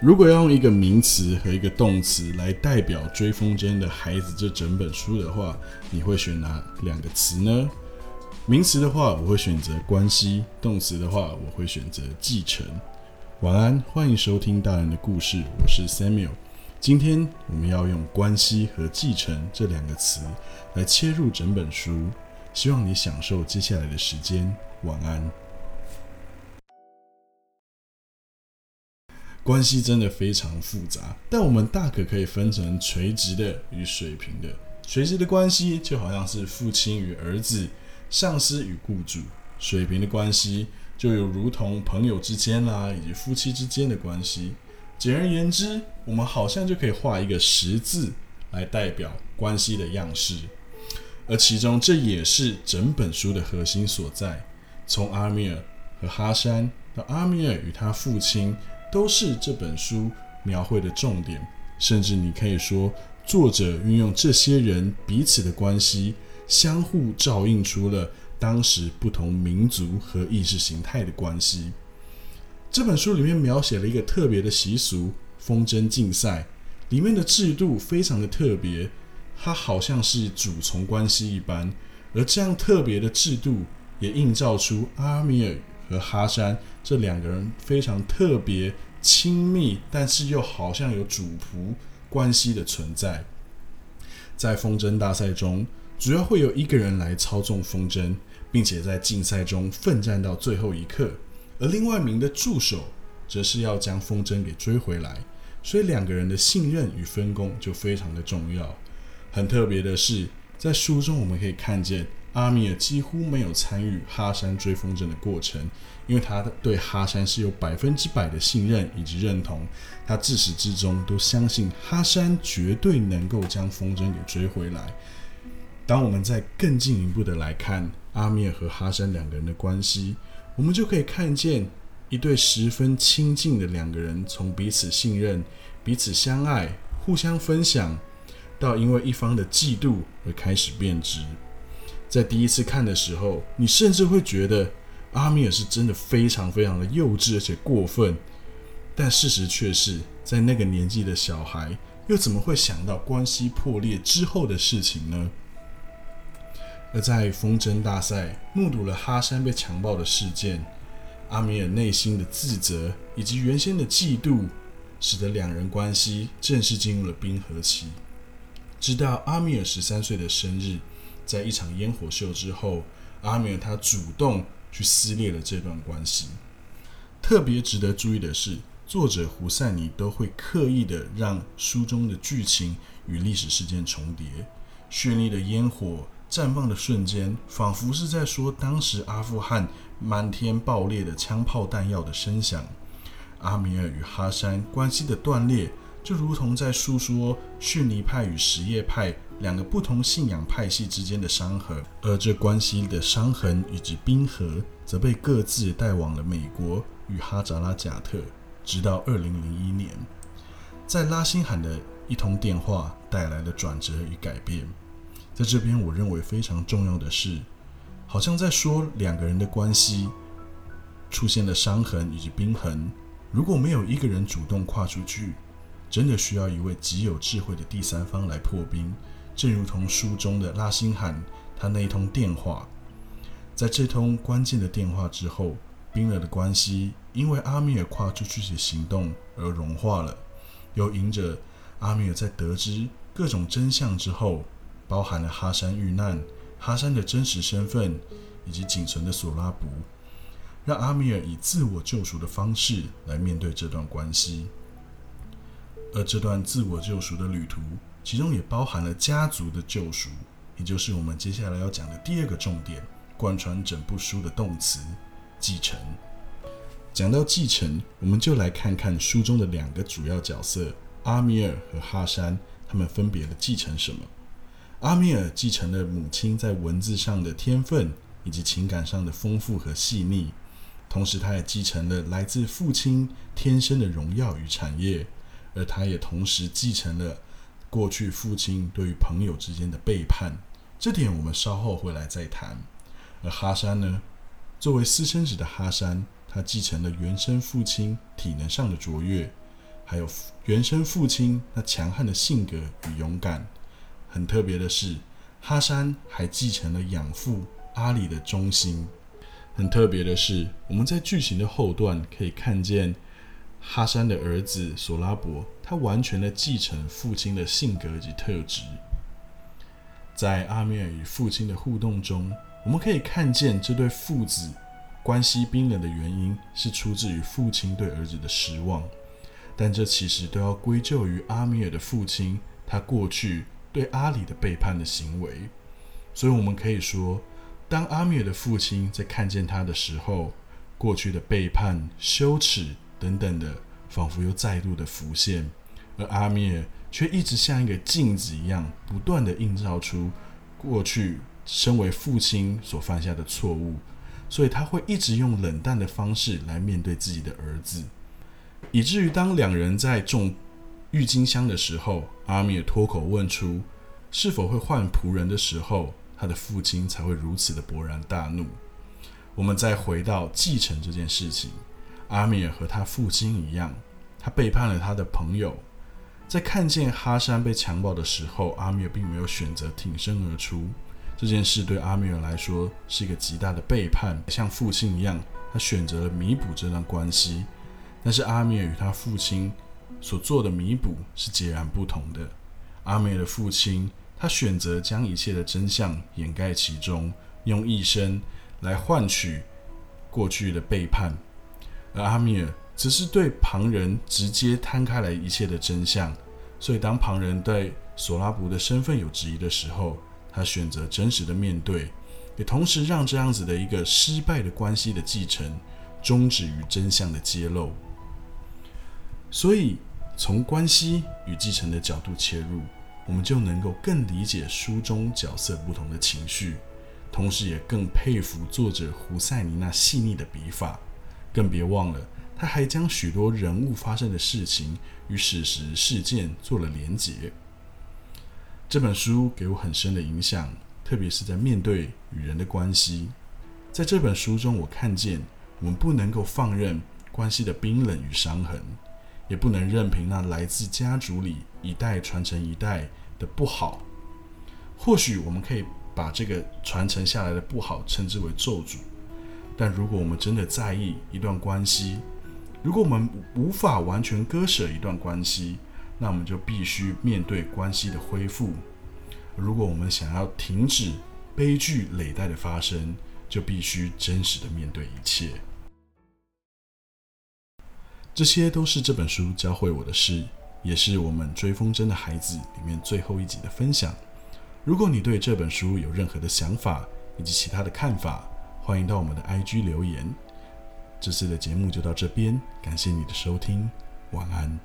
如果要用一个名词和一个动词来代表追风筝的孩子这整本书的话，你会选哪两个词呢？名词的话，我会选择关系；动词的话，我会选择继承。晚安，欢迎收听大人的故事，我是 Samuel。今天我们要用关系和继承这两个词来切入整本书，希望你享受接下来的时间。晚安。关系真的非常复杂，但我们大可可以分成垂直的与水平的。垂直的关系就好像是父亲与儿子、上司与雇主；水平的关系就有如同朋友之间啦，以及夫妻之间的关系。简而言之，我们好像就可以画一个十字来代表关系的样式，而其中这也是整本书的核心所在。从阿米尔和哈山到阿米尔与他父亲。都是这本书描绘的重点，甚至你可以说，作者运用这些人彼此的关系，相互照应出了当时不同民族和意识形态的关系。这本书里面描写了一个特别的习俗——风筝竞赛，里面的制度非常的特别，它好像是主从关系一般，而这样特别的制度也映照出阿米尔。和哈山这两个人非常特别、亲密，但是又好像有主仆关系的存在。在风筝大赛中，主要会有一个人来操纵风筝，并且在竞赛中奋战到最后一刻，而另外一名的助手则是要将风筝给追回来。所以两个人的信任与分工就非常的重要。很特别的是，在书中我们可以看见。阿米尔几乎没有参与哈山追风筝的过程，因为他对哈山是有百分之百的信任以及认同。他自始至终都相信哈山绝对能够将风筝给追回来。当我们再更进一步的来看阿米尔和哈山两个人的关系，我们就可以看见一对十分亲近的两个人，从彼此信任、彼此相爱、互相分享，到因为一方的嫉妒而开始变质。在第一次看的时候，你甚至会觉得阿米尔是真的非常非常的幼稚而且过分，但事实却是在那个年纪的小孩又怎么会想到关系破裂之后的事情呢？而在风筝大赛目睹了哈山被强暴的事件，阿米尔内心的自责以及原先的嫉妒，使得两人关系正式进入了冰河期。直到阿米尔十三岁的生日。在一场烟火秀之后，阿米尔他主动去撕裂了这段关系。特别值得注意的是，作者胡塞尼都会刻意的让书中的剧情与历史事件重叠。绚丽的烟火绽放的瞬间，仿佛是在说当时阿富汗满天爆裂的枪炮弹药的声响。阿米尔与哈山关系的断裂，就如同在诉说逊尼派与什叶派。两个不同信仰派系之间的伤痕，而这关系的伤痕以及冰河，则被各自带往了美国与哈扎拉贾特，直到二零零一年，在拉辛罕的一通电话带来了转折与改变。在这边，我认为非常重要的是，好像在说两个人的关系出现了伤痕以及冰痕，如果没有一个人主动跨出去，真的需要一位极有智慧的第三方来破冰。正如同书中的拉辛汉，他那一通电话，在这通关键的电话之后，冰冷的关系因为阿米尔跨出去的行动而融化了。又迎着阿米尔在得知各种真相之后，包含了哈山遇难、哈山的真实身份以及仅存的索拉布，让阿米尔以自我救赎的方式来面对这段关系。而这段自我救赎的旅途。其中也包含了家族的救赎，也就是我们接下来要讲的第二个重点，贯穿整部书的动词——继承。讲到继承，我们就来看看书中的两个主要角色阿米尔和哈山，他们分别的继承什么？阿米尔继承了母亲在文字上的天分以及情感上的丰富和细腻，同时他也继承了来自父亲天生的荣耀与产业，而他也同时继承了。过去父亲对于朋友之间的背叛，这点我们稍后会来再谈。而哈山呢，作为私生子的哈山，他继承了原生父亲体能上的卓越，还有原生父亲那强悍的性格与勇敢。很特别的是，哈山还继承了养父阿里的忠心。很特别的是，我们在剧情的后段可以看见哈山的儿子索拉伯，他完全的继承父亲的性格及特质。在阿米尔与父亲的互动中，我们可以看见这对父子关系冰冷的原因是出自于父亲对儿子的失望，但这其实都要归咎于阿米尔的父亲他过去对阿里的背叛的行为。所以，我们可以说。当阿米尔的父亲在看见他的时候，过去的背叛、羞耻等等的，仿佛又再度的浮现，而阿米尔却一直像一个镜子一样，不断的映照出过去身为父亲所犯下的错误，所以他会一直用冷淡的方式来面对自己的儿子，以至于当两人在种郁金香的时候，阿米尔脱口问出是否会换仆人的时候。他的父亲才会如此的勃然大怒。我们再回到继承这件事情，阿米尔和他父亲一样，他背叛了他的朋友。在看见哈山被强暴的时候，阿米尔并没有选择挺身而出。这件事对阿米尔来说是一个极大的背叛，像父亲一样，他选择了弥补这段关系。但是阿米尔与他父亲所做的弥补是截然不同的。阿米尔的父亲。他选择将一切的真相掩盖其中，用一生来换取过去的背叛；而阿米尔只是对旁人直接摊开来一切的真相。所以，当旁人对索拉布的身份有质疑的时候，他选择真实的面对，也同时让这样子的一个失败的关系的继承终止于真相的揭露。所以，从关系与继承的角度切入。我们就能够更理解书中角色不同的情绪，同时也更佩服作者胡塞尼那细腻的笔法。更别忘了，他还将许多人物发生的事情与史实事件做了连结。这本书给我很深的影响，特别是在面对与人的关系。在这本书中，我看见我们不能够放任关系的冰冷与伤痕。也不能任凭那来自家族里一代传承一代的不好。或许我们可以把这个传承下来的不好称之为咒诅。但如果我们真的在意一段关系，如果我们无法完全割舍一段关系，那我们就必须面对关系的恢复。如果我们想要停止悲剧累代的发生，就必须真实的面对一切。这些都是这本书教会我的事，也是我们追风筝的孩子里面最后一集的分享。如果你对这本书有任何的想法以及其他的看法，欢迎到我们的 IG 留言。这次的节目就到这边，感谢你的收听，晚安。